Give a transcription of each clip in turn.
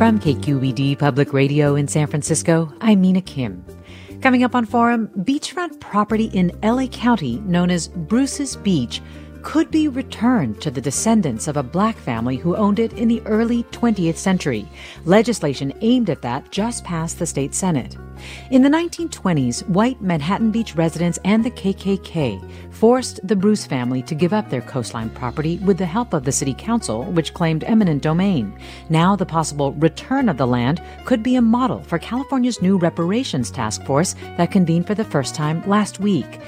From KQED Public Radio in San Francisco, I'm Mina Kim. Coming up on Forum, beachfront property in LA County known as Bruce's Beach could be returned to the descendants of a black family who owned it in the early 20th century. Legislation aimed at that just passed the state Senate. In the 1920s, white Manhattan Beach residents and the KKK forced the Bruce family to give up their coastline property with the help of the city council, which claimed eminent domain. Now, the possible return of the land could be a model for California's new reparations task force that convened for the first time last week.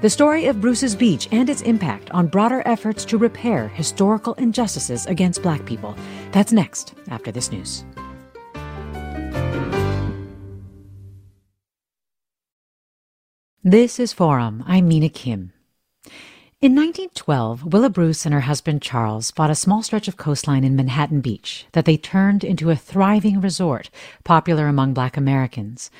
The story of Bruce's Beach and its impact on broader efforts to repair historical injustices against black people. That's next after this news. This is Forum. I'm Mina Kim. In 1912, Willa Bruce and her husband Charles bought a small stretch of coastline in Manhattan Beach that they turned into a thriving resort popular among black Americans.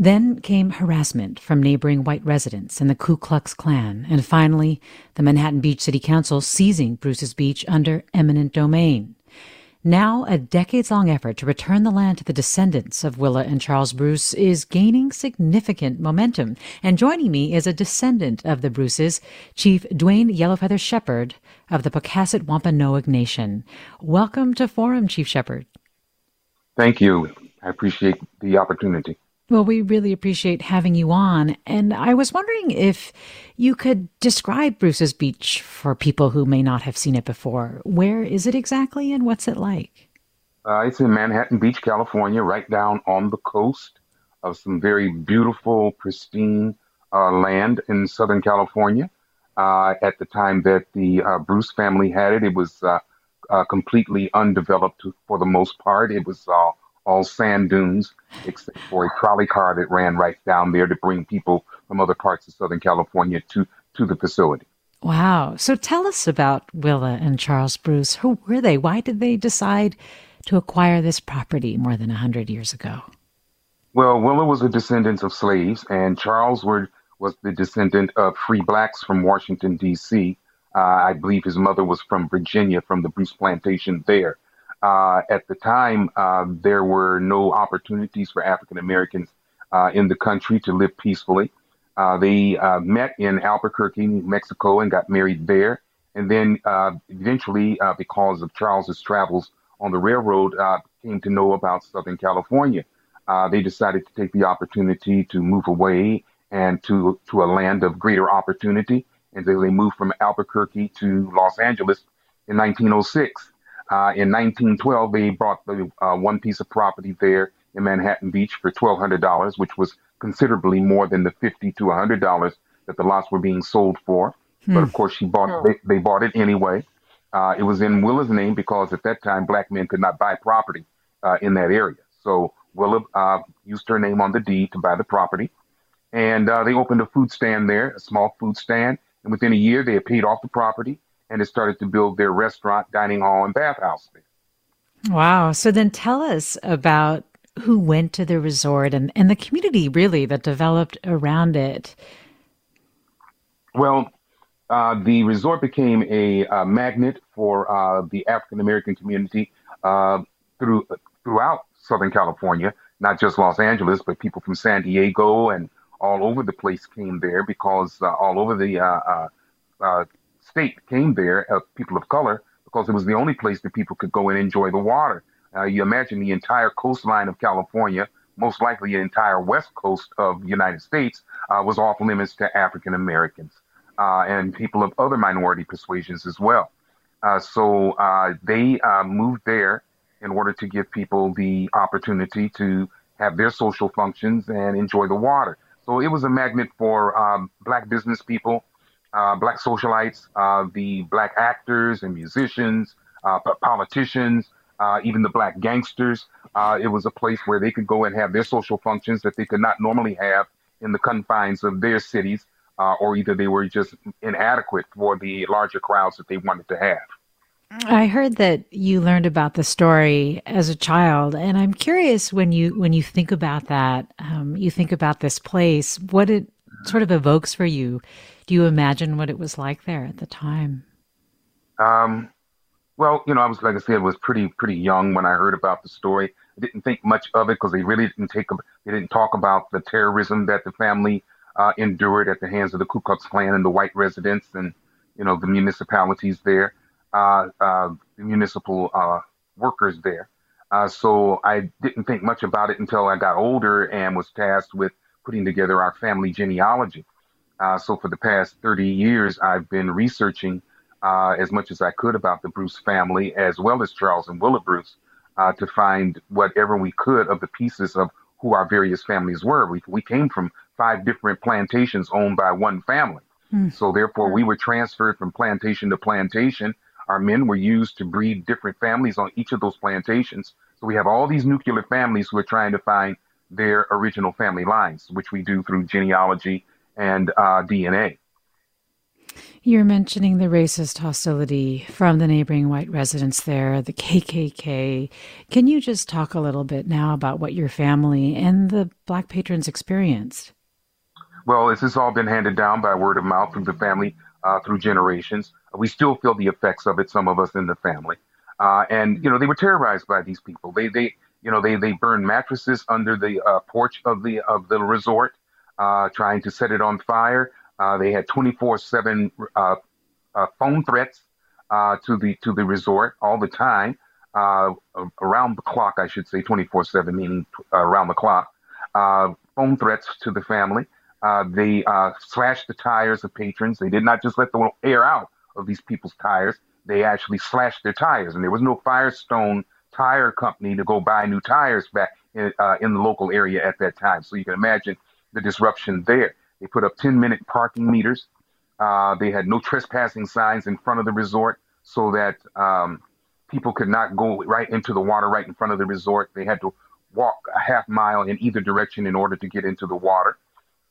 Then came harassment from neighboring white residents and the Ku Klux Klan, and finally, the Manhattan Beach City Council seizing Bruce's Beach under eminent domain. Now, a decades long effort to return the land to the descendants of Willa and Charles Bruce is gaining significant momentum. And joining me is a descendant of the Bruces, Chief Dwayne Yellowfeather Shepard of the Pocasset Wampanoag Nation. Welcome to Forum, Chief Shepard. Thank you. I appreciate the opportunity. Well, we really appreciate having you on. And I was wondering if you could describe Bruce's Beach for people who may not have seen it before. Where is it exactly and what's it like? Uh, it's in Manhattan Beach, California, right down on the coast of some very beautiful, pristine uh, land in Southern California. Uh, at the time that the uh, Bruce family had it, it was uh, uh, completely undeveloped for the most part. It was all sand dunes, except for a trolley car that ran right down there to bring people from other parts of Southern California to, to the facility. Wow. So tell us about Willa and Charles Bruce. Who were they? Why did they decide to acquire this property more than 100 years ago? Well, Willa was a descendant of slaves, and Charles were, was the descendant of free blacks from Washington, D.C. Uh, I believe his mother was from Virginia, from the Bruce plantation there. Uh, at the time, uh, there were no opportunities for African Americans uh, in the country to live peacefully. Uh, they uh, met in Albuquerque, New Mexico, and got married there. And then eventually, because of Charles's travels on the railroad, came to know about Southern California. they decided to take the opportunity to move away and to to a land of greater opportunity. And they moved from Albuquerque to Los Angeles in 1906. Uh, in 1912, they bought the uh, one piece of property there in Manhattan Beach for $1,200, which was considerably more than the 50 to $100 that the lots were being sold for. Hmm. But of course, she bought oh. they, they, bought it anyway. Uh, it was in Willa's name because at that time, black men could not buy property uh, in that area. So Willa uh, used her name on the deed to buy the property. And uh, they opened a food stand there, a small food stand. And within a year, they had paid off the property and has started to build their restaurant, dining hall, and bathhouse there. Wow. So then tell us about who went to the resort and, and the community really that developed around it. Well, uh, the resort became a uh, magnet for uh, the African American community uh, through throughout Southern California, not just Los Angeles, but people from San Diego and all over the place came there because uh, all over the uh, uh, state came there, of people of color, because it was the only place that people could go and enjoy the water. Uh, you imagine the entire coastline of California, most likely the entire west coast of the United States, uh, was off limits to African Americans uh, and people of other minority persuasions as well. Uh, so uh, they uh, moved there in order to give people the opportunity to have their social functions and enjoy the water. So it was a magnet for um, black business people, uh, black socialites, uh, the black actors and musicians, uh, politicians, uh, even the black gangsters. Uh, it was a place where they could go and have their social functions that they could not normally have in the confines of their cities, uh, or either they were just inadequate for the larger crowds that they wanted to have. I heard that you learned about the story as a child, and I'm curious when you when you think about that, um, you think about this place, what it sort of evokes for you. Do you imagine what it was like there at the time? Um, well, you know, I was like I said, was pretty pretty young when I heard about the story. I didn't think much of it because they really didn't take they didn't talk about the terrorism that the family uh, endured at the hands of the Ku Klux Klan and the white residents and you know the municipalities there uh, uh, municipal uh, workers there. Uh, so I didn't think much about it until I got older and was tasked with putting together our family genealogy. Uh, so for the past 30 years, I've been researching uh, as much as I could about the Bruce family, as well as Charles and Willa Bruce, to find whatever we could of the pieces of who our various families were. We, we came from five different plantations owned by one family. Mm. So therefore, we were transferred from plantation to plantation our men were used to breed different families on each of those plantations. So we have all these nuclear families who are trying to find their original family lines, which we do through genealogy and uh, DNA. You're mentioning the racist hostility from the neighboring white residents there, the KKK. Can you just talk a little bit now about what your family and the black patrons experienced? Well, this has all been handed down by word of mouth through the family uh, through generations. We still feel the effects of it, some of us in the family. Uh, and, you know, they were terrorized by these people. They, they, you know, they, they burned mattresses under the uh, porch of the, of the resort, uh, trying to set it on fire. Uh, they had 24 seven, uh, phone threats, to the, to the resort all the time, around the clock, I should say 24 seven, meaning around the clock, phone threats to the family. Uh, they uh, slashed the tires of patrons. They did not just let the air out of these people's tires. They actually slashed their tires, and there was no Firestone tire company to go buy new tires back in, uh, in the local area at that time. So you can imagine the disruption there. They put up 10 minute parking meters. Uh, they had no trespassing signs in front of the resort so that um, people could not go right into the water right in front of the resort. They had to walk a half mile in either direction in order to get into the water.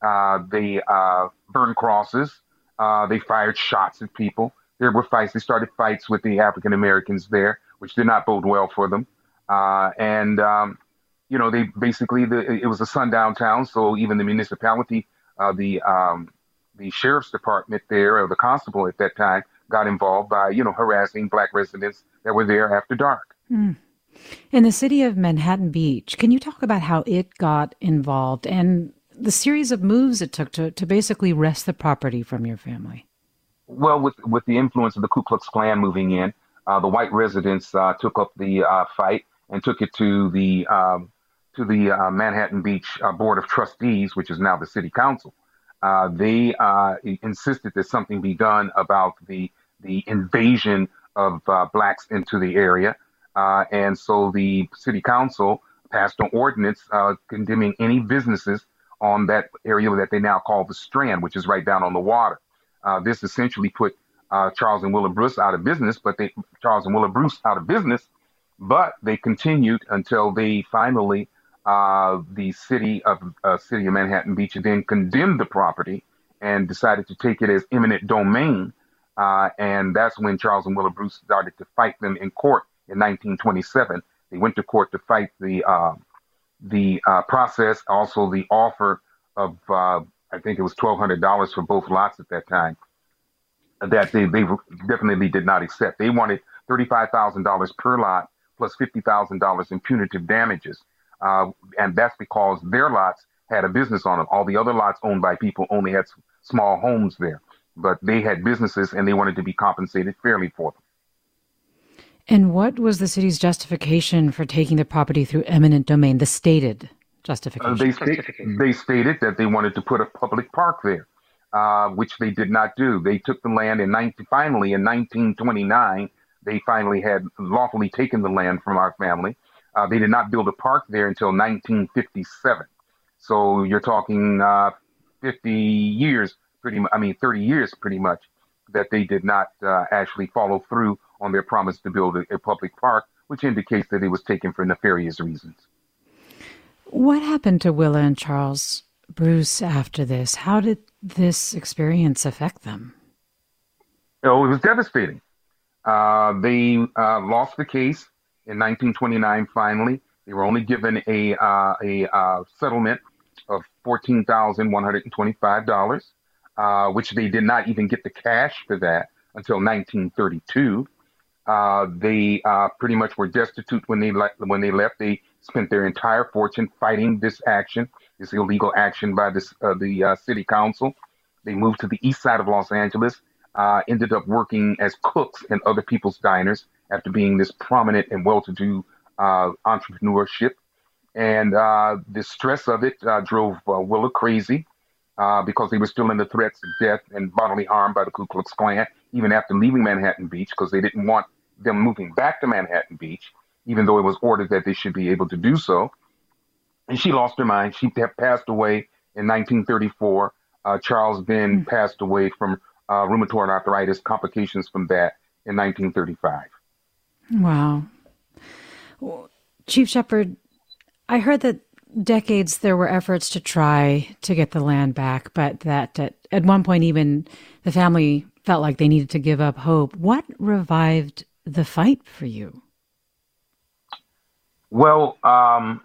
Uh, they uh, burned crosses. Uh, they fired shots at people. There were fights. They started fights with the African Americans there, which did not bode well for them. Uh, and um, you know, they basically the, it was a sundown town, so even the municipality, uh, the um, the sheriff's department there, or the constable at that time, got involved by you know harassing black residents that were there after dark. Mm. In the city of Manhattan Beach, can you talk about how it got involved and the series of moves it took to, to basically wrest the property from your family? Well, with with the influence of the Ku Klux Klan moving in, uh, the white residents uh, took up the uh, fight and took it to the um, to the uh, Manhattan Beach uh, Board of Trustees, which is now the City Council. Uh, they insisted that something be done about the the invasion of blacks into the area, and so the City Council passed an ordinance condemning any businesses on that area that they now call the Strand, which is right down on the water. This essentially put uh, Charles and Willa Bruce out of business, but they Charles and Willa Bruce out of business, but they continued until they finally uh, the city of uh, city of Manhattan Beach then condemned the property and decided to take it as eminent domain. Uh, and that's when Charles and Willa Bruce started to fight them in court in 1927. They went to court to fight the uh, the uh, process, also the offer of, I think it was $1,200 for both lots at that time, that they, they definitely did not accept. They wanted $35,000 per lot plus $50,000 in punitive damages. Uh, and that's because their lots had a business on them. All the other lots owned by people only had small homes there. but they had businesses and they wanted to be compensated fairly for them. And what was the city's justification for taking the property through eminent domain, the stated justification? Uh, they, sta- they stated that they wanted to put a public park there, uh, which they did not do. They took the land in 19, finally in 1929. They finally had lawfully taken the land from our family. Uh, they did not build a park there until 1957. So you're talking uh, 50 years, pretty. I mean, 30 years, pretty much, that they did not uh, actually follow through on their promise to build a, a public park, which indicates that it was taken for nefarious reasons. What happened to Willa and Charles Bruce after this? How did this experience affect them? Oh, it was devastating. Uh, they uh, lost the case in 1929. Finally, they were only given a uh, a uh, settlement of fourteen thousand one hundred and twenty-five dollars, uh, which they did not even get the cash for that until 1932. Uh, they pretty much were destitute when they le- when they left. They spent their entire fortune fighting this action, this illegal action by this uh, the uh, city council. They moved to the east side of Los Angeles. Uh, ended up working as cooks in other people's diners after being this prominent and well-to-do uh, entrepreneurship. And the stress of it drove Willa crazy. because they were still in the threats of death and bodily harm by the Ku Klux Klan, even after leaving Manhattan Beach, because they didn't want them moving back to Manhattan Beach, even though it was ordered that they should be able to do so. And she lost her mind. She passed away in 1934. Uh, Charles then mm-hmm. passed away from uh, rheumatoid arthritis, complications from that in 1935. Wow. Chief Shepard, I heard that decades there were efforts to try to get the land back, but that at, at one point even the family felt like they needed to give up hope. What revived the fight for you? Well, um,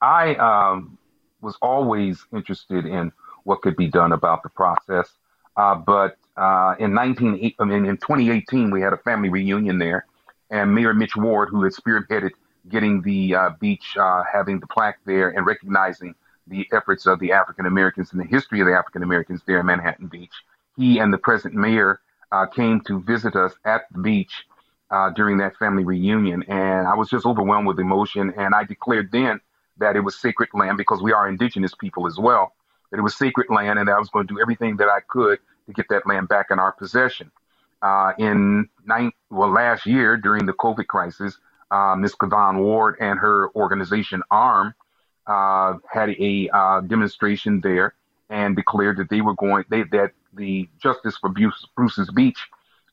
I um, was always interested in what could be done about the process. Uh, but uh, in 19, I mean, in 2018, we had a family reunion there, and Mayor Mitch Ward, who had spearheaded getting the uh, beach, uh, having the plaque there, and recognizing the efforts of the African Americans and the history of the African Americans there in Manhattan Beach, he and the present mayor uh, came to visit us at the beach uh, during that family reunion. And I was just overwhelmed with emotion. And I declared then that it was sacred land because we are indigenous people as well, that it was sacred land and that I was going to do everything that I could to get that land back in our possession. Uh, in nine, well, last year during the COVID crisis, uh, Ms. Kavon Ward and her organization ARM uh, had a uh, demonstration there and declared that they were going, they, that the Justice for Bruce, Bruce's Beach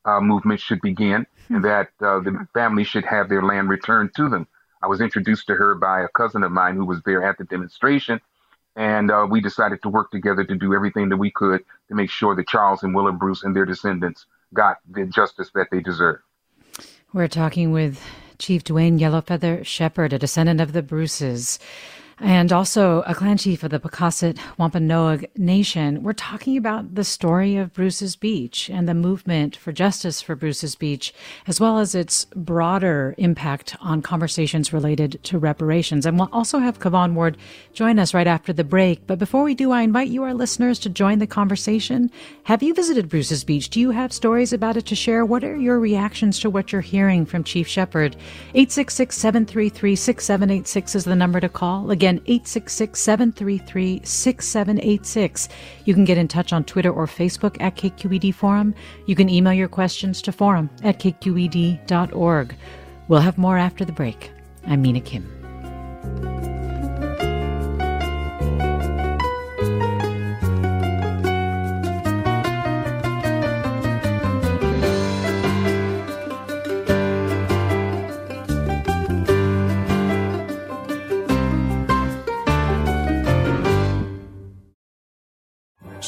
uh, movement should begin and hmm. that uh, the family should have their land returned to them. I was introduced to her by a cousin of mine who was there at the demonstration, and uh, we decided to work together to do everything that we could to make sure that Charles and Willa Bruce and their descendants got the justice that they deserve. We're talking with Chief Dwayne Yellowfeather Shepard, a descendant of the Bruces and also a clan chief of the Pocasset Wampanoag Nation. We're talking about the story of Bruce's Beach and the movement for justice for Bruce's Beach, as well as its broader impact on conversations related to reparations. And we'll also have Kavon Ward join us right after the break. But before we do, I invite you, our listeners, to join the conversation. Have you visited Bruce's Beach? Do you have stories about it to share? What are your reactions to what you're hearing from Chief Shepard? 866 733 6786 is the number to call. Again, Again, 866 733 6786. You can get in touch on Twitter or Facebook at KQED Forum. You can email your questions to forum at kqed.org. We'll have more after the break. I'm Mina Kim.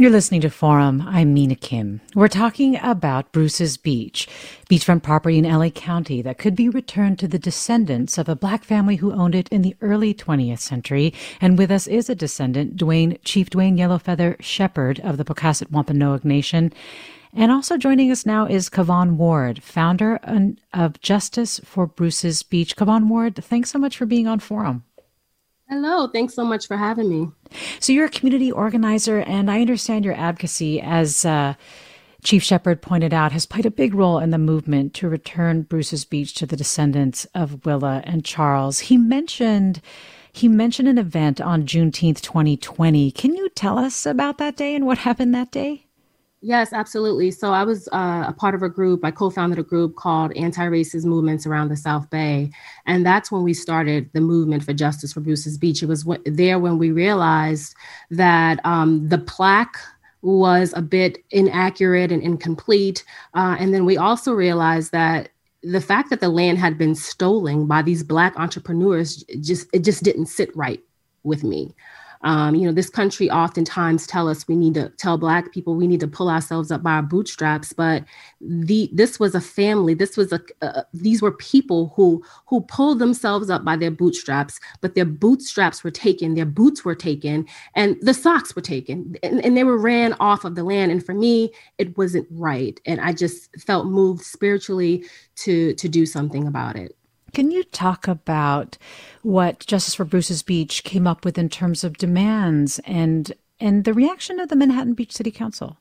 You're listening to Forum. I'm Mina Kim. We're talking about Bruce's Beach, beachfront property in LA County that could be returned to the descendants of a black family who owned it in the early 20th century. And with us is a descendant, Dwayne, Chief Dwayne Yellowfeather Shepard of the Pocasset Wampanoag Nation. And also joining us now is Kavon Ward, founder of Justice for Bruce's Beach. Kavon Ward, thanks so much for being on Forum. Hello, thanks so much for having me. So, you're a community organizer, and I understand your advocacy, as uh, Chief Shepard pointed out, has played a big role in the movement to return Bruce's Beach to the descendants of Willa and Charles. He mentioned. He mentioned an event on Juneteenth 2020. Can you tell us about that day and what happened that day? Yes, absolutely. So I was uh, a part of a group. I co-founded a group called Anti-Racist Movements around the South Bay, and that's when we started the movement for justice for Bruce's Beach. It was w- there when we realized that um, the plaque was a bit inaccurate and incomplete, uh, and then we also realized that the fact that the land had been stolen by these black entrepreneurs just it just didn't sit right with me. Um, you know, this country oftentimes tell us we need to tell Black people we need to pull ourselves up by our bootstraps, but the this was a family. This was a uh, these were people who who pulled themselves up by their bootstraps, but their bootstraps were taken, their boots were taken, and the socks were taken, and, and they were ran off of the land. And for me, it wasn't right, and I just felt moved spiritually to to do something about it. Can you talk about what Justice for Bruce's Beach came up with in terms of demands and and the reaction of the Manhattan Beach City Council?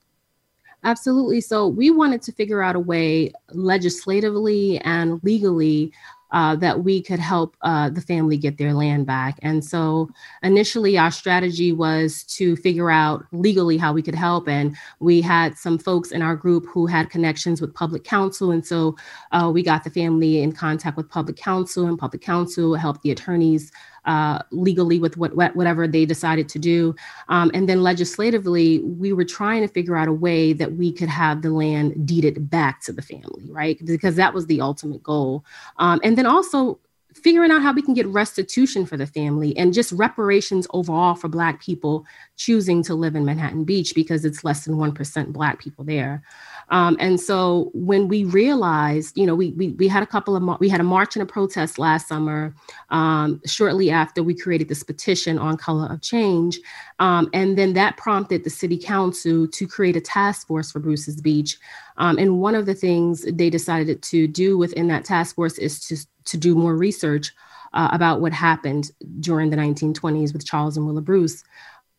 Absolutely. So we wanted to figure out a way legislatively and legally uh, that we could help uh, the family get their land back. And so initially, our strategy was to figure out legally how we could help. And we had some folks in our group who had connections with public counsel. And so uh, we got the family in contact with public counsel, and public counsel helped the attorneys uh, legally with what, whatever they decided to do. Um, and then legislatively, we were trying to figure out a way that we could have the land deeded back to the family, right? Because that was the ultimate goal. Um, and then also figuring out how we can get restitution for the family and just reparations overall for Black people choosing to live in Manhattan Beach because it's less than 1% Black people there. Um, and so when we realized, you know, we, we, we had a couple of, we had a march and a protest last summer, um, shortly after we created this petition on color of change. Um, and then that prompted the city council to create a task force for Bruce's Beach. Um, and one of the things they decided to do within that task force is to, to do more research uh, about what happened during the 1920s with Charles and Willa Bruce.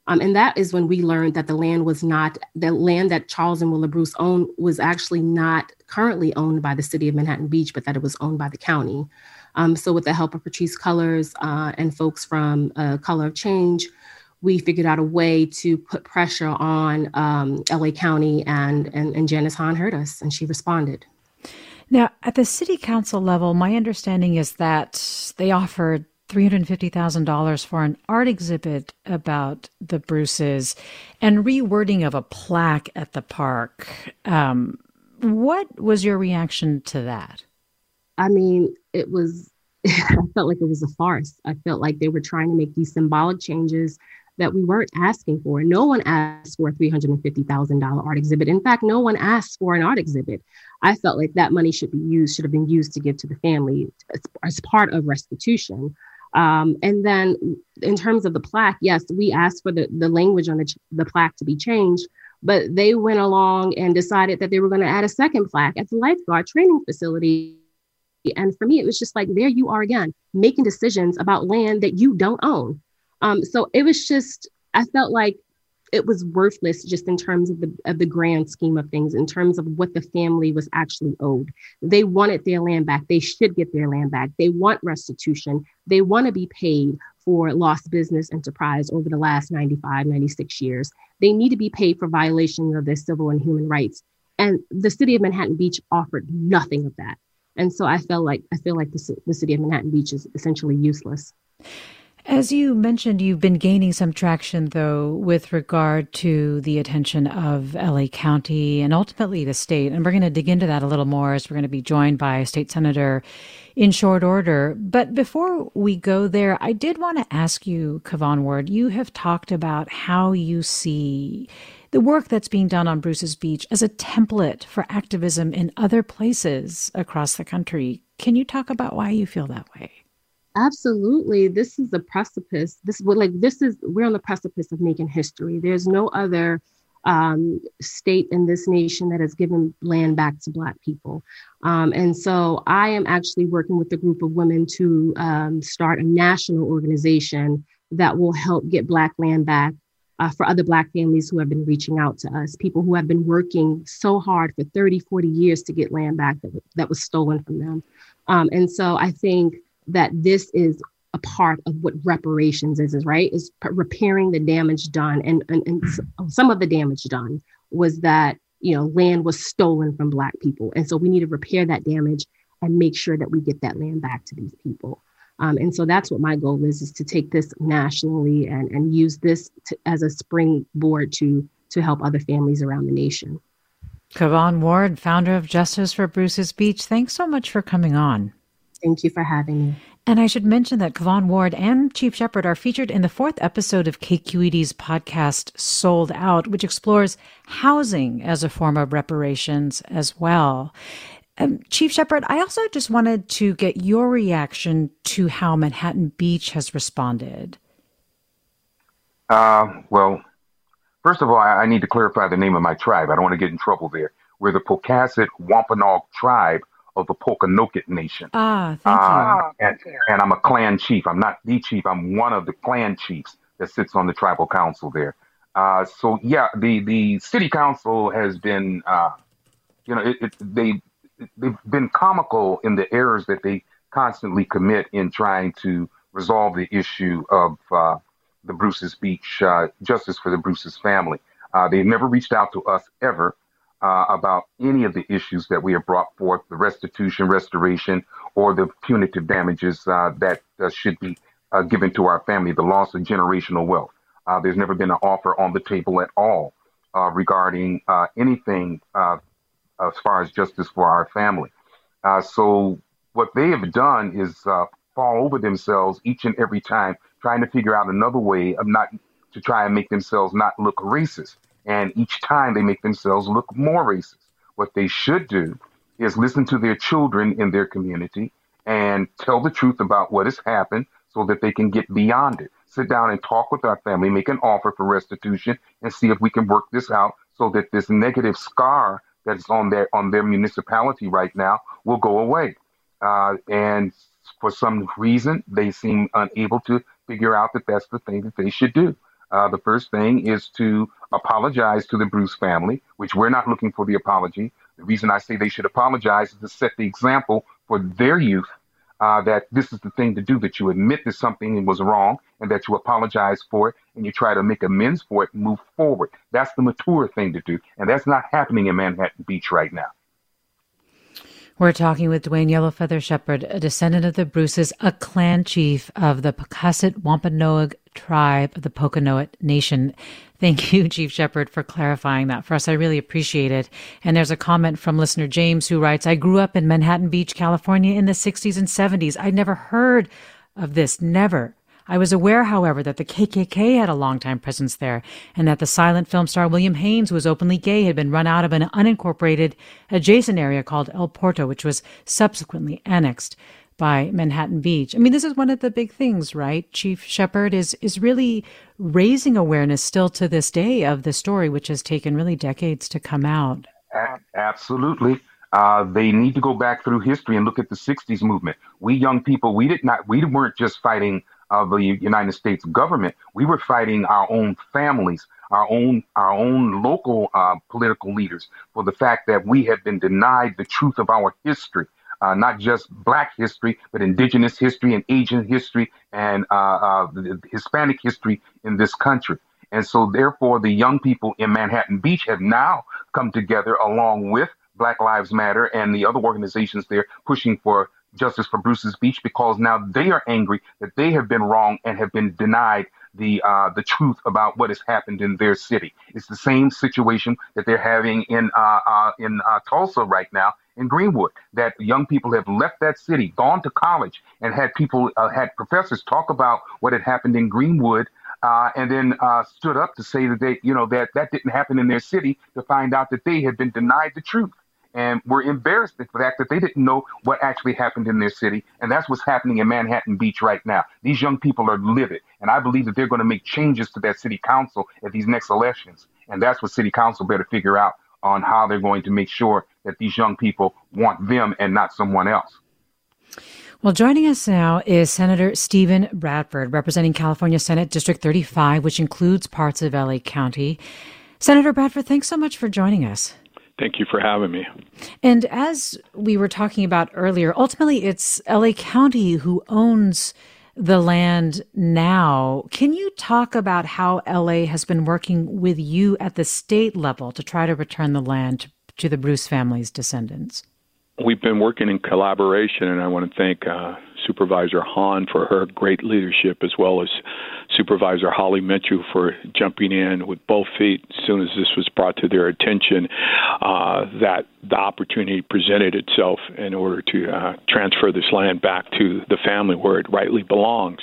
Um, and that is when we learned that the land was not, the land that Charles and Willa Bruce owned was actually not currently owned by the city of Manhattan Beach, but that it was owned by the county. Um, so, with the help of Patrisse Cullors uh, and folks from uh, Color of Change, we figured out a way to put pressure on um, LA County, and, and, and Janice Hahn heard us and she responded. Now, at the city council level, my understanding is that they offered $350,000 for an art exhibit about the Bruces and rewording of a plaque at the park. Um, what was your reaction to that? I mean, it was, I felt like it was a farce. I felt like they were trying to make these symbolic changes that we weren't asking for. No one asked for a $350,000 art exhibit. In fact, no one asked for an art exhibit. I felt like that money should be used, should have been used to give to the family as, as part of restitution. Um, and then in terms of the plaque, yes, we asked for the, the language on the, the plaque to be changed, but they went along and decided that they were going to add a second plaque at the lifeguard training facility. And for me, it was just like, there you are again, making decisions about land that you don't own. Um, so it was just, I felt like it was worthless just in terms of the of the grand scheme of things in terms of what the family was actually owed. They wanted their land back. They should get their land back. They want restitution. They want to be paid for lost business enterprise over the last 95 96 years. They need to be paid for violations of their civil and human rights. And the city of manhattan beach offered nothing of that. And so i felt like i feel like the, the city of manhattan beach is essentially useless as you mentioned, you've been gaining some traction, though, with regard to the attention of LA County and ultimately the state. And we're going to dig into that a little more as we're going to be joined by a state senator in short order. But before we go there, I did want to ask you, Kavon Ward, you have talked about how you see the work that's being done on Bruce's Beach as a template for activism in other places across the country. Can you talk about why you feel that way? Absolutely. This is the precipice. This like this is we're on the precipice of making history. There's no other um, state in this nation that has given land back to Black people. Um, and so I am actually working with a group of women to um, start a national organization that will help get Black land back uh, for other Black families who have been reaching out to us, people who have been working so hard for 30, 40 years to get land back that, that was stolen from them. Um, and so I think that this is a part of what reparations is, is right? Is repairing the damage done. And, and, and some of the damage done was that, you know, land was stolen from Black people. And so we need to repair that damage and make sure that we get that land back to these people. Um, and so that's what my goal is, is to take this nationally and, and use this to, as a springboard to, to help other families around the nation. Kavon Ward, founder of Justice for Bruce's Beach, thanks so much for coming on. Thank you for having me. And I should mention that Kavon Ward and Chief Shepard are featured in the fourth episode of KQED's podcast, Sold Out, which explores housing as a form of reparations as well. Um, Chief Shepard, I also just wanted to get your reaction to how Manhattan Beach has responded. Uh, well, first of all, I, I need to clarify the name of my tribe. I don't want to get in trouble there. We're the Pocasset Wampanoag tribe of the Pokanoket Nation. Ah, thank uh, you. And, and, I'm a clan chief. I'm not the chief. I'm one of the clan chiefs that sits on the tribal council there. Uh, so yeah, the the city council has been, uh, you know, it, it, they they've been comical in the errors that they constantly commit in trying to resolve the issue of uh, the Bruce's Beach uh, justice for the Bruce's family. Uh, they've never reached out to us ever uh, about any of the issues that we have brought forth, the restitution, restoration, or the punitive damages uh, that uh, should be given to our family, the loss of generational wealth. there's never been an offer on the table at all regarding anything as far as justice for our family. Uh, so what they have done is uh, fall over themselves each and every time, trying to figure out another way of not to try and make themselves not look racist. And each time they make themselves look more racist. What they should do is listen to their children in their community and tell the truth about what has happened so that they can get beyond it. Sit down and talk with our family, make an offer for restitution, and see if we can work this out so that this negative scar that's on their on their municipality right now will go away. Uh, and for some reason, they seem unable to figure out that that's the thing that they should do. Uh, the first thing is to apologize to the Bruce family, which we're not looking for the apology. The reason I say they should apologize is to set the example for their youth uh, that this is the thing to do, that you admit that something was wrong and that you apologize for it and you try to make amends for it and move forward. That's the mature thing to do. And that's not happening in Manhattan Beach right now. We're talking with Dwayne Yellowfeather Shepard, a descendant of the Bruces, a clan chief of the Pocasset Wampanoag tribe of the Pokanoket Nation. Thank you, Chief Shepard, for clarifying that for us. I really appreciate it. And there's a comment from listener James who writes, I grew up in Manhattan Beach, California in the 60s and 70s. I'd never heard of this, never. I was aware, however, that the KKK had a longtime presence there, and that the silent film star William Haines, who was openly gay, had been run out of an unincorporated adjacent area called El Porto, which was subsequently annexed by Manhattan Beach. I mean, this is one of the big things, right? Chief Shepard is is really raising awareness still to this day of the story, which has taken really decades to come out. Absolutely. Uh, they need to go back through history and look at the 60s movement. We young people, we did not, we weren't just fighting uh, the United States government. We were fighting our own families, our own, our own local uh, political leaders for the fact that we had been denied the truth of our history uh, not just Black history, but Indigenous history and Asian history and uh, uh, Hispanic history in this country. And so, therefore, the young people in Manhattan Beach have now come together along with Black Lives Matter and the other organizations there pushing for justice for Bruce's Beach because now they are angry that they have been wrong and have been denied the uh, the truth about what has happened in their city. It's the same situation that they're having in uh, uh, in uh, Tulsa right now, in Greenwood that young people have left that city, gone to college, and had people, uh, had professors talk about what had happened in Greenwood uh, and then stood up to say that they, you know, that that didn't happen in their city. To find out that they had been denied the truth and were embarrassed at the fact that they didn't know what actually happened in their city. And that's what's happening in Manhattan Beach right now. These young people are livid, and I believe that they're going to make changes to that city council at these next elections. And that's what city council better figure out on how they're going to make sure that these young people want them and not someone else. Well, joining us now is Senator Steven Bradford, representing California Senate District 35, which includes parts of LA County. Senator Bradford, thanks so much for joining us. Thank you for having me. And as we were talking about earlier, ultimately it's LA County who owns the land now. Can you talk about how LA has been working with you at the state level to try to return the land to the Bruce family's descendants? We've been working in collaboration, and I want to thank uh, Supervisor Hahn for her great leadership, as well as Supervisor Holly Mitchell for jumping in with both feet as soon as this was brought to their attention. Uh, that the opportunity presented itself in order to uh, transfer this land back to the family where it rightly belongs.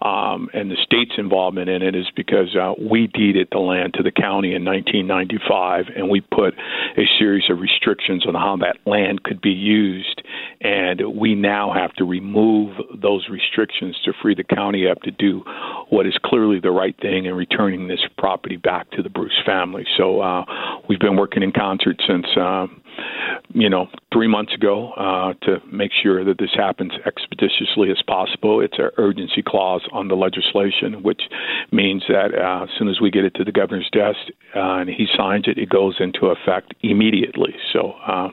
Um, and the state's involvement in it is because uh, we deeded the land to the county in 1995, and we put a series of restrictions on how that land could be used. And we now have to remove those restrictions to free the county up to do what is clearly the right thing in returning this property back to the Bruce family. So uh, we've been working in concert since. Uh, you know, three months ago uh, to make sure that this happens expeditiously as possible. It's an urgency clause on the legislation, which means that uh, as soon as we get it to the governor's desk uh, and he signs it, it goes into effect immediately. So, uh,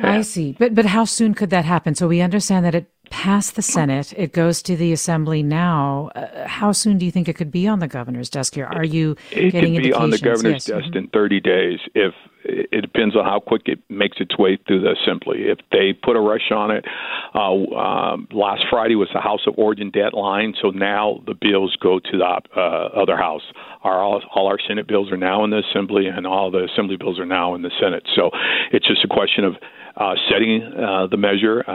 I see. But but how soon could that happen? So we understand that it passed the Senate. It goes to the Assembly now. Uh, how soon do you think it could be on the governor's desk here? Are you it getting could be on the governor's yes. desk mm-hmm. in 30 days if it depends on how quick it makes its way through the assembly. If they put a rush on it, uh, uh, last Friday was the House of Origin deadline, so now the bills go to the uh, other house. Our, all, all our Senate bills are now in the assembly, and all the assembly bills are now in the Senate. So it's just a question of uh, setting uh, the measure.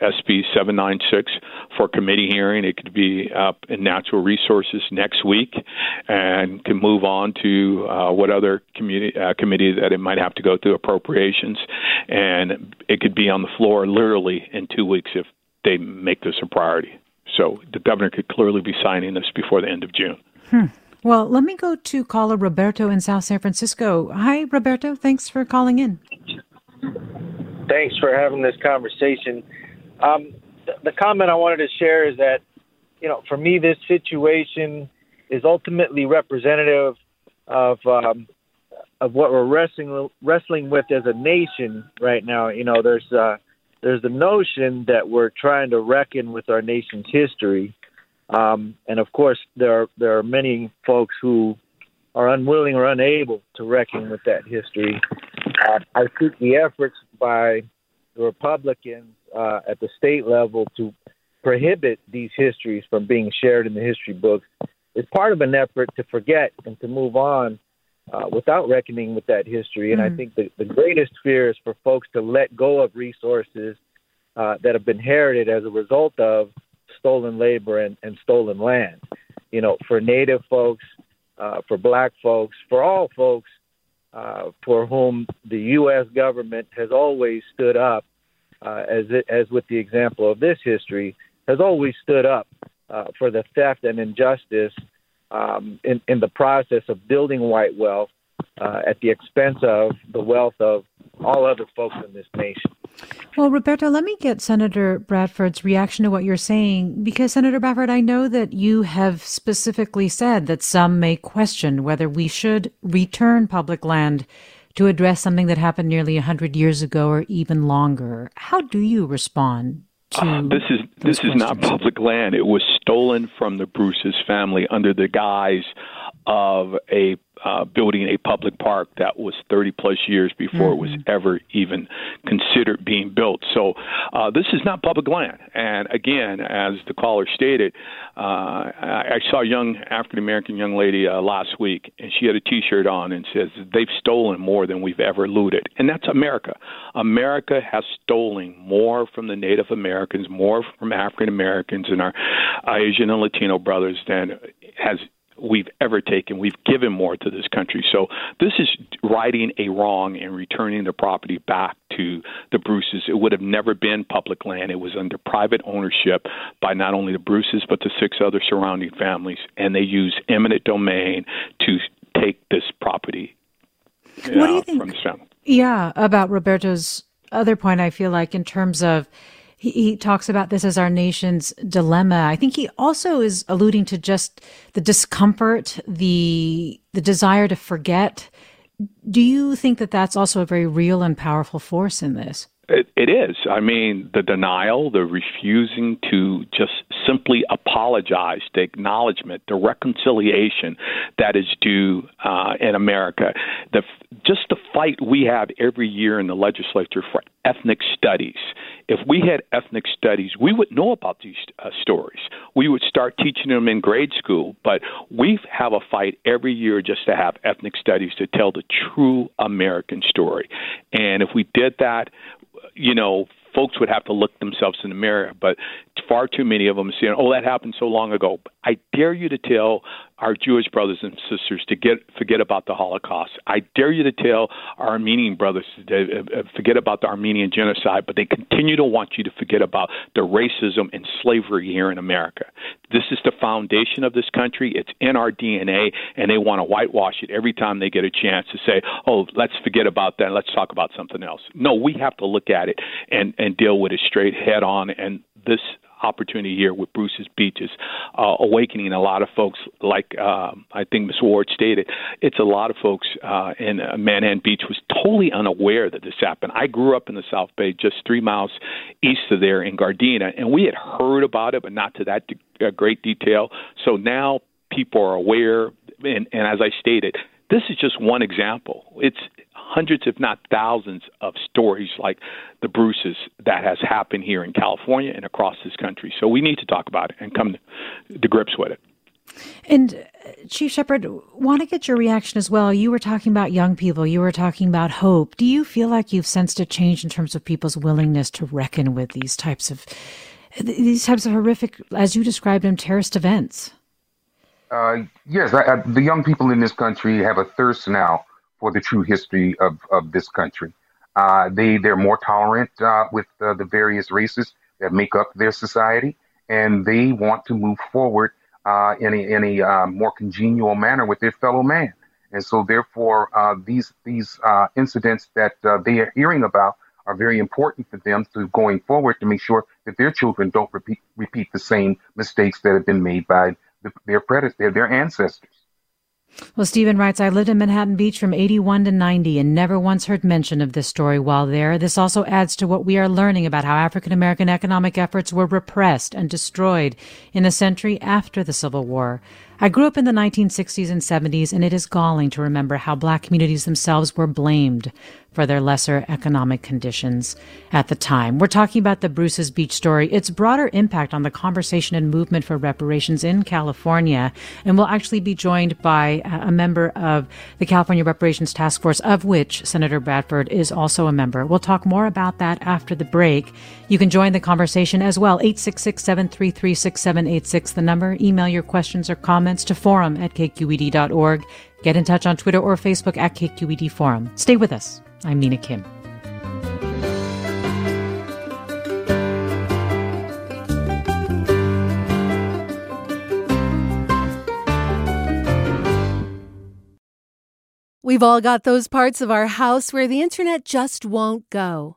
SB 796 for committee hearing. It could be up in natural resources next week and can move on to uh, what other community, uh, committee that it might have to go through appropriations. And it could be on the floor literally in two weeks if they make this a priority. So the governor could clearly be signing this before the end of June. Hmm. Well, let me go to caller Roberto in South San Francisco. Hi, Roberto. Thanks for calling in. Thanks for having this conversation. Um, the, the comment I wanted to share is that, you know, for me, this situation is ultimately representative of um, of what we're wrestling wrestling with as a nation right now. You know, there's uh, there's the notion that we're trying to reckon with our nation's history, um, and of course, there are, there are many folks who are unwilling or unable to reckon with that history. Uh, I seek the efforts by the Republicans uh, at the state level to prohibit these histories from being shared in the history books is part of an effort to forget and to move on uh, without reckoning with that history. And mm. I think the, the greatest fear is for folks to let go of resources uh, that have been inherited as a result of stolen labor and, and stolen land. You know, for Native folks, uh, for Black folks, for all folks uh, for whom the U.S. government has always stood up, uh, as it, as with the example of this history, has always stood up uh, for the theft and injustice um, in, in the process of building white wealth uh, at the expense of the wealth of all other folks in this nation. Well, Roberto, let me get Senator Bradford's reaction to what you're saying, because Senator Bradford, I know that you have specifically said that some may question whether we should return public land to address something that happened nearly 100 years ago or even longer. How do you respond uh, this is this questions. is not public land. It was stolen from the Bruce's family under the guise of a uh, building a public park that was 30 plus years before mm-hmm. it was mm-hmm. ever even considered being built. So uh, this is not public land. And again, as the caller stated, uh, I, I saw a young African American young lady uh, last week, and she had a T-shirt on and says they've stolen more than we've ever looted, and that's America. America has stolen more from the Native Americans, more from African Americans and our Asian and Latino brothers than has we've ever taken. We've given more to this country. So this is righting a wrong and returning the property back to the Bruces. It would have never been public land. It was under private ownership by not only the Bruces but the six other surrounding families, and they used eminent domain to take this property. Uh, what do you think? Yeah, about Roberto's other point, I feel like in terms of he, he talks about this as our nation's dilemma. I think he also is alluding to just the discomfort, the the desire to forget. Do you think that that's also a very real and powerful force in this? It, it is. I mean, the denial, the refusing to just simply apologize, the acknowledgement, the reconciliation that is due uh, in America. The just the fight we have every year in the legislature for ethnic studies. If we had ethnic studies, we would know about these uh, stories. We would start teaching them in grade school. But we have a fight every year just to have ethnic studies to tell the true American story. And if we did that, you know, folks would have to look themselves in the mirror, but far too many of them saying, "Oh, that happened so long ago." I dare you to tell our Jewish brothers and sisters to get forget about the Holocaust. I dare you to tell our Armenian brothers to uh, uh, forget about the Armenian genocide, but they continue to want you to forget about the racism and slavery here in America. This is the foundation of this country. It's in our DNA, and they want to whitewash it every time they get a chance to say, "Oh, let's forget about that. Let's talk about something else." No, we have to look at it and and deal with it straight head on. And this opportunity here with Bruce's Beach is uh, awakening a lot of folks. Like uh, I think Ms. Ward stated, it's a lot of folks uh, in uh, Manhattan Beach was totally unaware that this happened. I grew up in the South Bay, just three miles east of there in Gardena, and we had heard about it, but not to that de- uh, great detail. So now people are aware, and, and as I stated, this is just one example. It's hundreds, if not thousands, of stories like the Bruces that has happened here in California and across this country. So we need to talk about it and come to grips with it. And uh, Chief Shepard, want to get your reaction as well. You were talking about young people. You were talking about hope. Do you feel like you've sensed a change in terms of people's willingness to reckon with these types of these types of horrific, as you described them, terrorist events? Uh, yes, I, I, the young people in this country have a thirst now for the true history of, of this country. Uh, they they're more tolerant uh, with uh, the various races that make up their society, and they want to move forward uh, in a, in a more congenial manner with their fellow man. And so, therefore, these these incidents that they are hearing about are very important for them to going forward to make sure that their children don't repeat repeat the same mistakes that have been made by their predecessors, their ancestors. Well, Stephen writes, I lived in Manhattan Beach from 81 to 90 and never once heard mention of this story while there. This also adds to what we are learning about how African American economic efforts were repressed and destroyed in the century after the Civil War. I grew up in the 1960s and 70s, and it is galling to remember how black communities themselves were blamed for their lesser economic conditions at the time. We're talking about the Bruce's Beach story, its broader impact on the conversation and movement for reparations in California. And we'll actually be joined by uh, a member of the California Reparations Task Force, of which Senator Bradford is also a member. We'll talk more about that after the break. You can join the conversation as well. 866 733 6786, the number. Email your questions or comments to forum at kqed.org. Get in touch on Twitter or Facebook at KQED Forum. Stay with us. I'm Mina Kim. We've all got those parts of our house where the internet just won't go.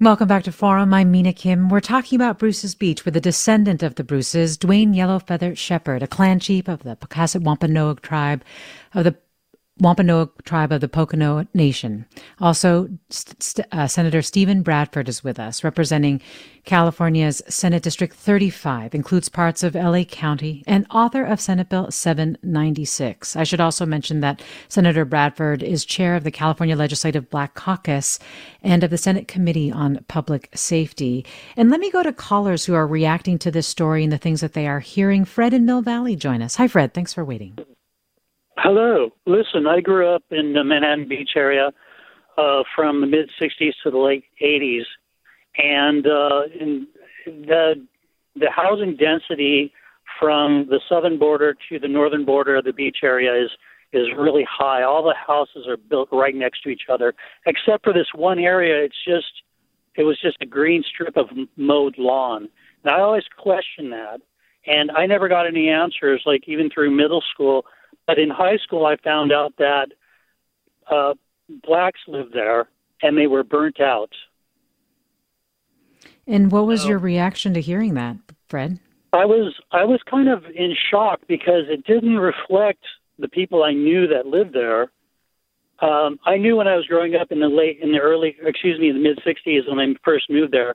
Welcome back to Forum. I'm Mina Kim. We're talking about Bruce's Beach with a descendant of the Bruces, Dwayne Yellowfeather Shepard, a clan chief of the Pocasset Wampanoag tribe of the Wampanoag tribe of the Pokanoket Nation. Also, st- uh, Senator Steven Bradford is with us, representing California's Senate District 35, includes parts of LA County, and author of Senate Bill 796. I should also mention that Senator Bradford is chair of the California Legislative Black Caucus and of the Senate Committee on Public Safety. And let me go to callers who are reacting to this story and the things that they are hearing. Fred in Mill Valley join us. Hi, Fred. Thanks for waiting. Hello. Listen, I grew up in the Manhattan Beach area uh, from the mid 60s to the late 80s, and uh, in the the housing density from the southern border to the northern border of the beach area is is really high. All the houses are built right next to each other, except for this one area. It's just it was just a green strip of mowed lawn. And I always question that, and I never got any answers. Like even through middle school, but in high school, I found out that uh, blacks lived there and they were burnt out. And what was your reaction to hearing that, Fred? I was I was kind of in shock because it didn't reflect the people I knew that lived there. Um, I knew when I was growing up in the late in the early excuse me in the mid '60s when I first moved there,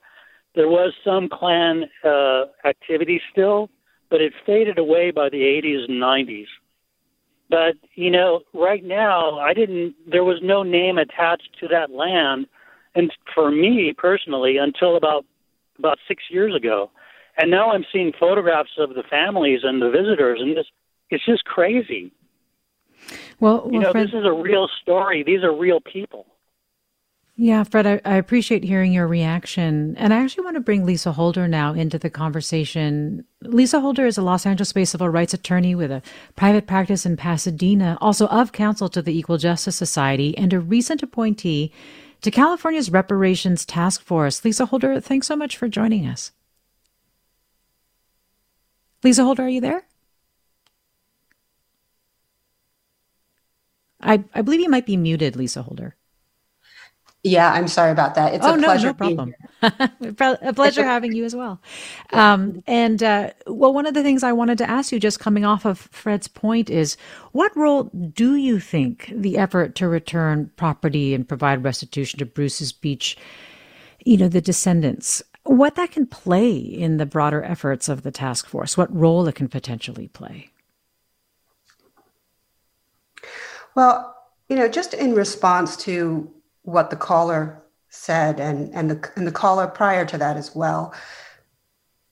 there was some Klan uh, activity still, but it faded away by the 80s and 90s. But, you know, right now, I didn't, there was no name attached to that land. And for me personally, until about, about six years ago. And now I'm seeing photographs of the families and the visitors, and this, it's just crazy. Well, well you know, Fred, this is a real story. These are real people. Yeah, Fred, I, I, appreciate hearing your reaction. And I actually want to bring Lisa Holder now into the conversation. Lisa Holder is a Los Angeles based civil rights attorney with a private practice in Pasadena, also of counsel to the Equal Justice Society, and a recent appointee to California's Reparations Task Force. Lisa Holder, thanks so much for joining us. Lisa Holder, are you there? I, I believe you might be muted, Lisa Holder. Yeah, I'm sorry about that. It's oh, a no, pleasure. No problem. a pleasure having you as well. Um, and uh, well, one of the things I wanted to ask you, just coming off of Fred's point, is what role do you think the effort to return property and provide restitution to Bruce's Beach, you know, the descendants, what that can play in the broader efforts of the task force? What role it can potentially play? Well, you know, just in response to what the caller said and, and the and the caller prior to that as well.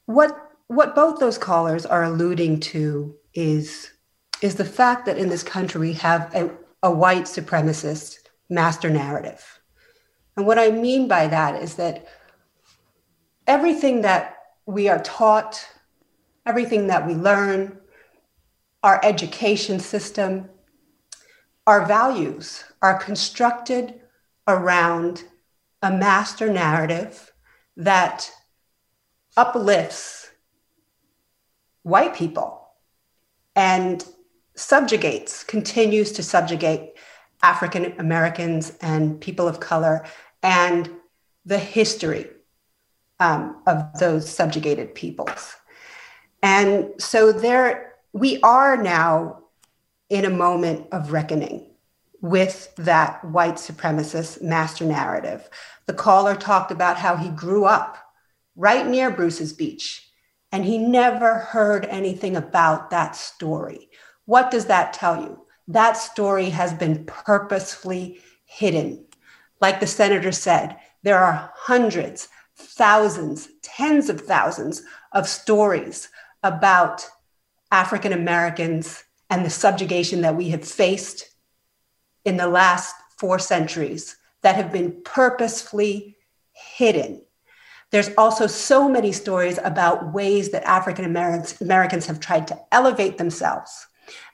What what both those callers are alluding to is is the fact that in this country we have a, a white supremacist master narrative. And what I mean by that is that everything that we are taught, everything that we learn, our education system, our values are constructed around a master narrative that uplifts white people and subjugates, continues to subjugate African Americans and people of color and the history um, of those subjugated peoples. And so there, we are now in a moment of reckoning with that white supremacist master narrative. The caller talked about how he grew up right near Bruce's Beach and he never heard anything about that story. What does that tell you? That story has been purposefully hidden. Like the senator said, there are hundreds, thousands, tens of thousands of stories about African Americans and the subjugation that we have faced in the last four centuries that have been purposefully hidden. There's also so many stories about ways that African Americans have tried to elevate themselves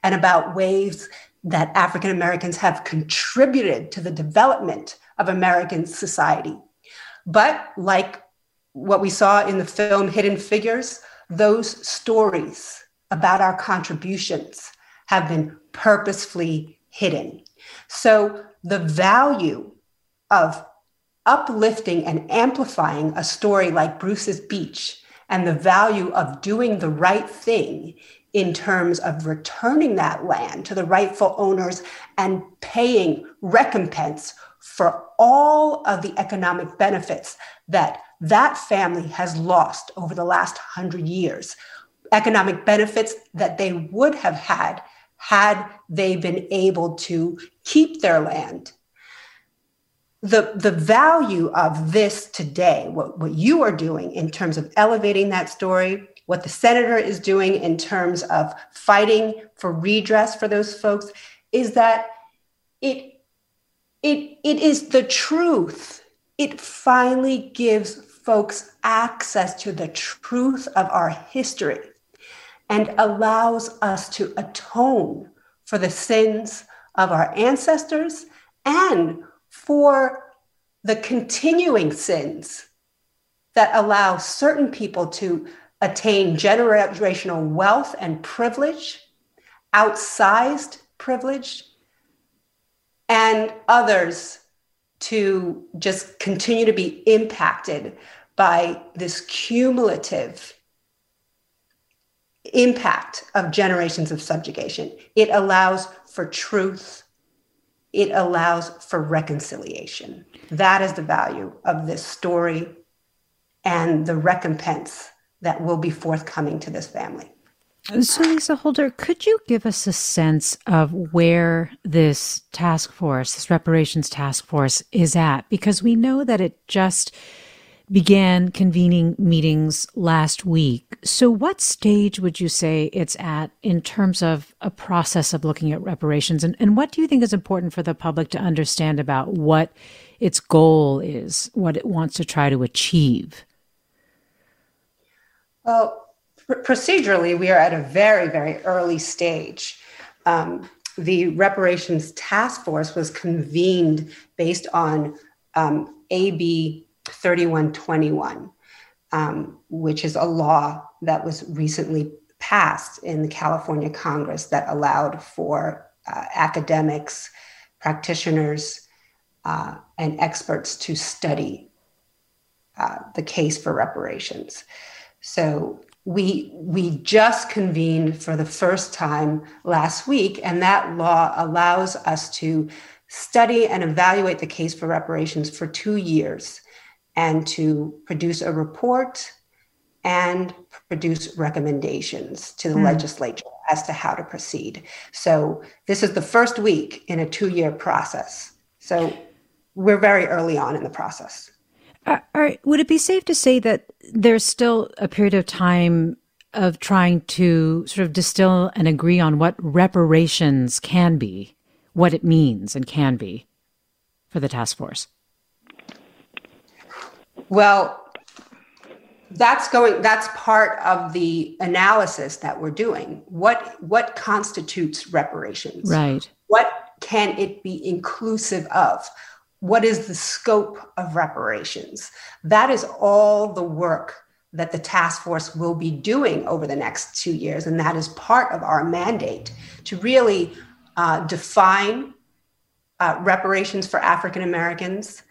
and about ways that African Americans have contributed to the development of American society. But like what we saw in the film Hidden Figures, those stories about our contributions have been purposefully hidden. So the value of uplifting and amplifying a story like Bruce's Beach and the value of doing the right thing in terms of returning that land to the rightful owners and paying recompense for all of the economic benefits that that family has lost over the last hundred years. Economic benefits that they would have had had they been able to keep their land. The, the value of this today, what, what you are doing in terms of elevating that story, what the senator is doing in terms of fighting for redress for those folks, is that it, it, it is the truth. It finally gives folks access to the truth of our history and allows us to atone for the sins of our ancestors and for the continuing sins that allow certain people to attain generational wealth and privilege, outsized privilege, and others to just continue to be impacted by this cumulative impact of generations of subjugation. It allows for truth, it allows for reconciliation. That is the value of this story and the recompense that will be forthcoming to this family. So, Lisa Holder, could you give us a sense of where this task force, this reparations task force, is at? Because we know that it just began convening meetings last week. So, what stage would you say it's at in terms of a process of looking at reparations? And, and what do you think is important for the public to understand about what its goal is, what it wants to try to achieve? Well, procedurally, we are at a very, very early stage. Um, the reparations task force was convened based on um, AB 3121, um, which is a law that was recently passed in the California Congress that allowed for uh, academics, practitioners, uh, and experts to study uh, the case for reparations. So we we just convened for the first time last week and that law allows us to study and evaluate the case for reparations for 2 years and to produce a report and produce recommendations to the mm. legislature as to how to proceed. So this is the first week in a 2-year process. So we're very early on in the process. Would it be safe to say that there's still a period of time of trying to sort of distill and agree on what reparations can be, what it means and can be for the task force? Well, that's going that's part of the analysis that we're doing. What what constitutes reparations? Right. What can it be inclusive of? what is the scope of reparations? That is all the work that the task force will be doing over the next two years. And that is part of our mandate to really uh, define uh, reparations for African Americans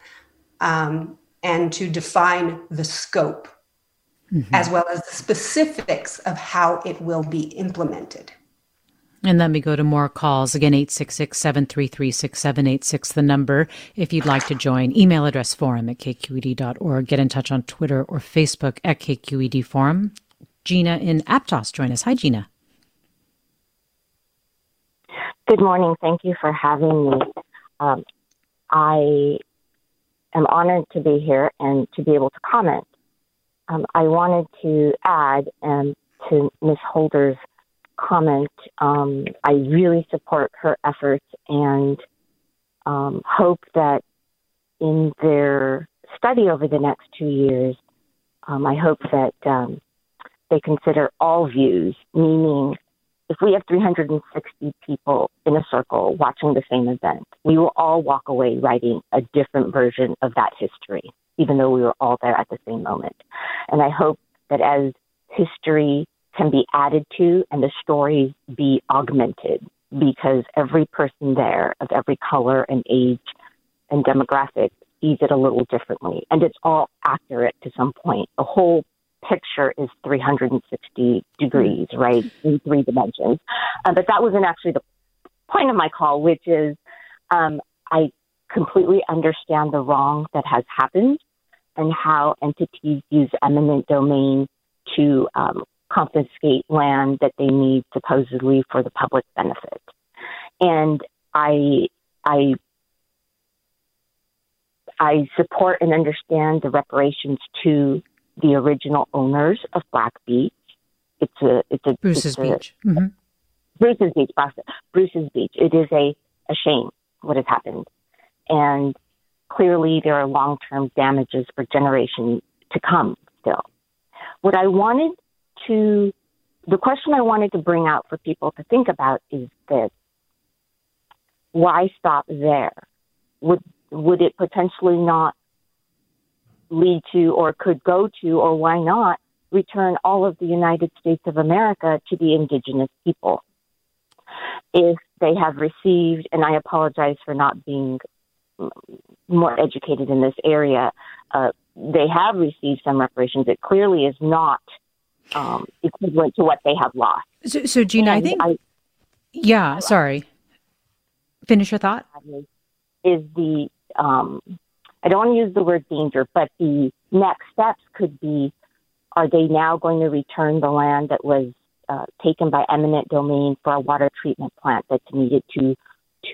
um, and to define the scope, mm-hmm. as well as the specifics of how it will be implemented. And let me go to more calls. Again, 866 733 6786, the number. If you'd like to join, email address forum at kqed.org. Get in touch on Twitter or Facebook at KQED Forum. Gina in Aptos, join us. Hi, Gina. Good morning. Thank you for having me. Um, I am honored to be here and to be able to comment. Um, I wanted to add um, to Ms. Holder's comment. Um, I really support her efforts and um, hope that in their study over the next two years, um, I hope that um, they consider all views, meaning if we have 360 people in a circle watching the same event, we will all walk away writing a different version of that history, even though we were all there at the same moment. And I hope that as history can be added to and the stories be augmented because every person there of every color and age and demographic sees it a little differently. And it's all accurate to some point. The whole picture is 360 degrees, right, in three dimensions. Uh, but that wasn't actually the point of my call, which is um, I completely understand the wrong that has happened and how entities use eminent domain to um, confiscate land that they need supposedly for the public benefit. And I, I, I support and understand the reparations to the original owners of Black Beach. It's a, it's a Bruce's it's a, Beach. Mm-hmm. Bruce's Beach, Bruce's Beach. It is a, a shame what has happened. And clearly there are long term damages for generations to come still. What I wanted to, the question I wanted to bring out for people to think about is this why stop there? Would, would it potentially not lead to or could go to, or why not return all of the United States of America to the indigenous people? If they have received, and I apologize for not being more educated in this area, uh, they have received some reparations. It clearly is not um, equivalent to what they have lost. So, so Gina, and I think, I, yeah, sorry. Finish your thought. Is the um, I don't want to use the word danger, but the next steps could be: Are they now going to return the land that was uh, taken by eminent domain for a water treatment plant that's needed to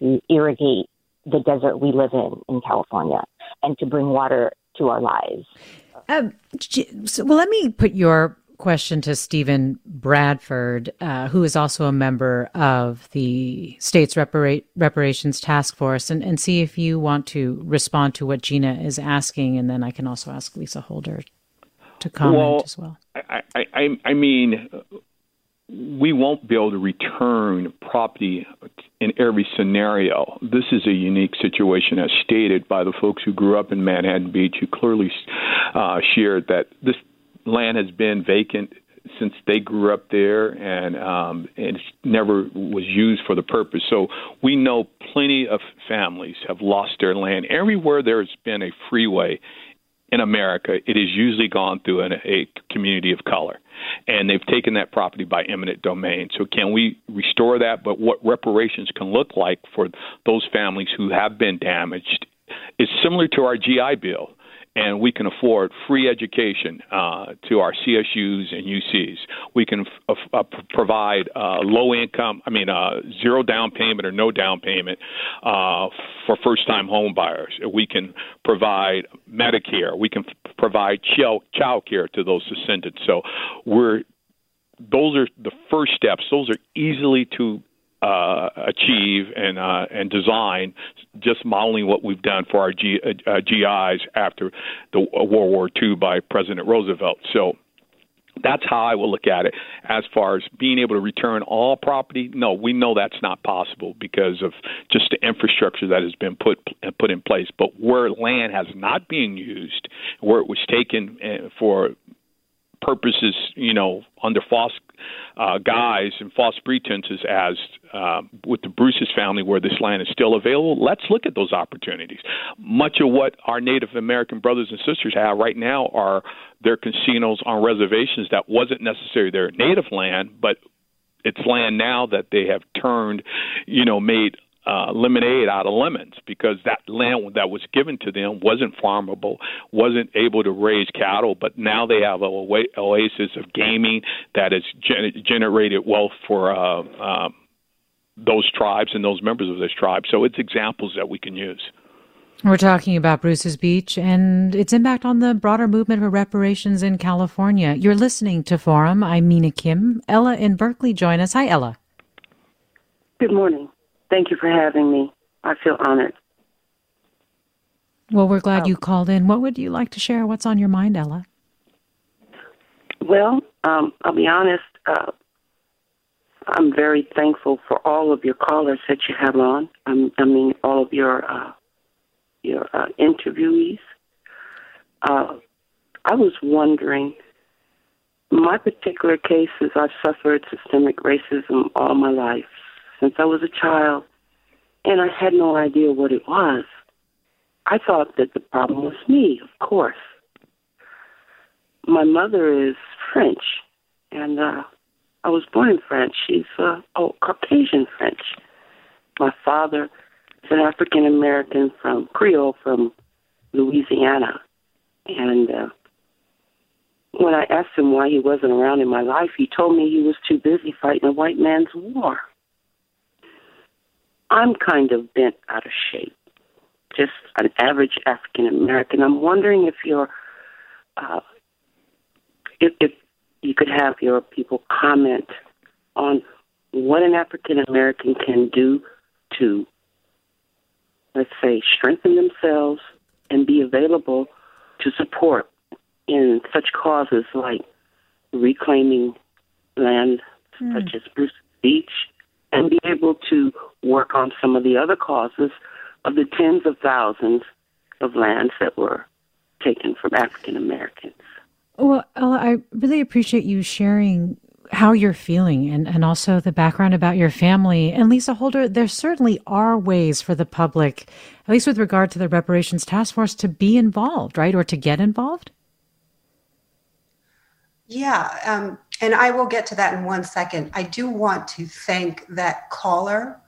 to irrigate the desert we live in in California and to bring water to our lives. Um, so, well, let me put your question to Steven Bradford, uh, who is also a member of the state's repara- reparations task force, and, and see if you want to respond to what Gina is asking, and then I can also ask Lisa Holder to comment well, as well. I, I, I mean, we won't be able to return property in every scenario. This is a unique situation, as stated by the folks who grew up in Manhattan Beach, who clearly uh, shared that this land has been vacant since they grew up there and um it never was used for the purpose so we know plenty of families have lost their land everywhere there's been a freeway in America, it has usually gone through an, a community of color. And they've taken that property by eminent domain. So, can we restore that? But what reparations can look like for those families who have been damaged is similar to our GI Bill and we can afford free education uh, to our CSUs and UCs. We can f- uh, provide uh, low income, I mean, uh, zero down payment or no down payment uh, for first time home buyers. We can provide Medicare. We can f- provide child care to those descendants. So we're those are the first steps. Those are easily to uh, achieve and uh, and design, just modeling what we've done for our G, uh, uh GIs after the World War II by President Roosevelt. So that's how I will look at it. As far as being able to return all property, no, we know that's not possible because of just the infrastructure that has been put put in place. But where land has not been used, where it was taken uh, for purposes, you know, under false uh, guise and false pretenses, as uh, with the Bruce's family, where this land is still available. Let's look at those opportunities. Much of what our Native American brothers and sisters have right now are their casinos on reservations that wasn't necessarily their native land, but it's land now that they have turned, you know, made uh, lemonade out of lemons because that land that was given to them wasn't farmable, wasn't able to raise cattle, but now they have a oasis of gaming that has gen- generated wealth for uh, um, those tribes and those members of those tribes. So it's examples that we can use. We're talking about Bruce's Beach and its impact on the broader movement for reparations in California. You're listening to Forum. I'm Mina Kim. Ella in Berkeley, join us. Hi, Ella. Good morning. Thank you for having me. I feel honored. Well, we're glad um, you called in. What would you like to share? What's on your mind, Ella? Well, um, I'll be honest. Uh, I'm very thankful for all of your callers that you have on. Um, I mean, all of your uh, your uh, interviewees. Uh, I was wondering. My particular case is I've suffered systemic racism all my life since I was a child, and I had no idea what it was. I thought that the problem was me, of course. my mother is French, and uh, I was born in France. She's uh, oh Caucasian French. My father is an African American from Creole from Louisiana, and uh, when I asked him why he wasn't around in my life, he told me he was too busy fighting a white man's war. I'm kind of bent out of shape, just an average African American. I'm wondering if you're, uh, if, if you could have your people comment on what an African American can do to, let's say, strengthen themselves and be available to support in such causes like reclaiming land mm. such as Bruce Beach and be able to work on some of the other causes of the tens of thousands of lands that were taken from African Americans. Well, Ella, I really appreciate you sharing how you're feeling and, and also the background about your family. And Lisa Holder, there certainly are ways for the public, at least with regard to the reparations task force, to be involved, right? Or to get involved? Yeah, um, and I will get to that in one second. I do want to thank that caller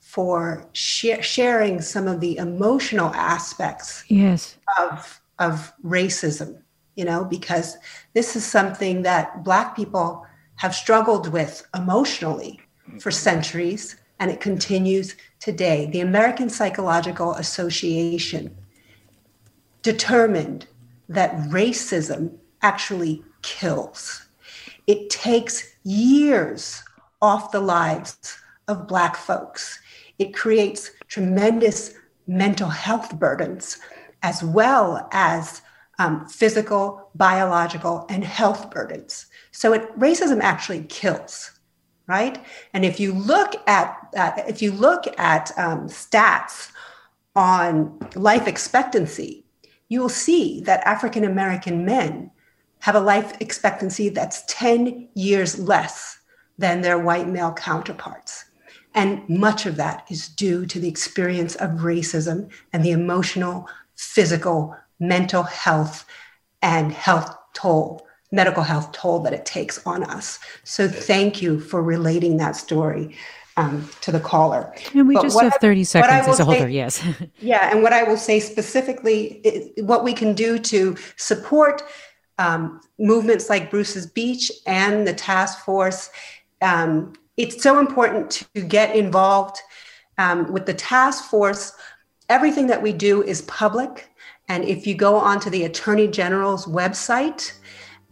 for sh- sharing some of the emotional aspects yes. of of racism. You know, because this is something that Black people have struggled with emotionally for centuries, and it continues today. The American Psychological Association determined that racism actually kills. It takes years off the lives of Black folks. It creates tremendous mental health burdens, as well as um, physical, biological, and health burdens. So it, racism actually kills, right? And if you look at uh, if you look at um, stats on life expectancy, you will see that African American men have a life expectancy that's 10 years less than their white male counterparts. And much of that is due to the experience of racism and the emotional, physical, mental health, and health toll, medical health toll that it takes on us. So thank you for relating that story. Um, to the caller. And we but just have 30 I, seconds as a holder, say, yes. yeah, and what I will say specifically, is what we can do to support um, movements like Bruce's Beach and the task force. Um, it's so important to get involved um, with the task force. Everything that we do is public. And if you go onto the Attorney General's website,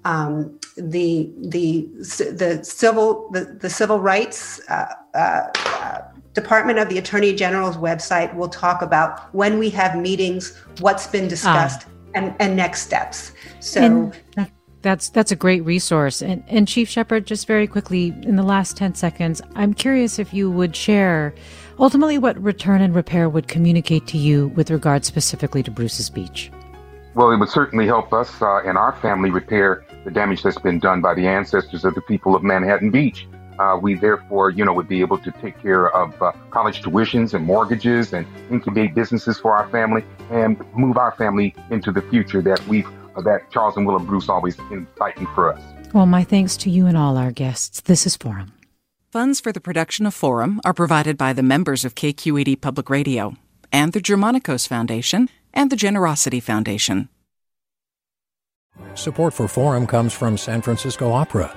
um, the the the civil the, the civil rights uh, uh, uh, Department of the Attorney General's website will talk about when we have meetings, what's been discussed, ah and, and next steps. So and that's that's a great resource. And, and Chief Shepard, just very quickly in the last 10 seconds, I'm curious if you would share ultimately what return and repair would communicate to you with regard specifically to Bruce's Beach. Well, it would certainly help us uh, and our family repair the damage that's been done by the ancestors of the people of Manhattan Beach. Uh, we therefore, you know, would be able to take care of uh, college tuitions and mortgages and incubate businesses for our family and move our family into the future that we've uh, that Charles and Willa Bruce always been fighting for us. Well, my thanks to you and all our guests. This is Forum. Funds for the production of Forum are provided by the members of KQED Public Radio and the Germanacos Foundation and the Generosity Foundation. Support for Forum comes from San Francisco Opera.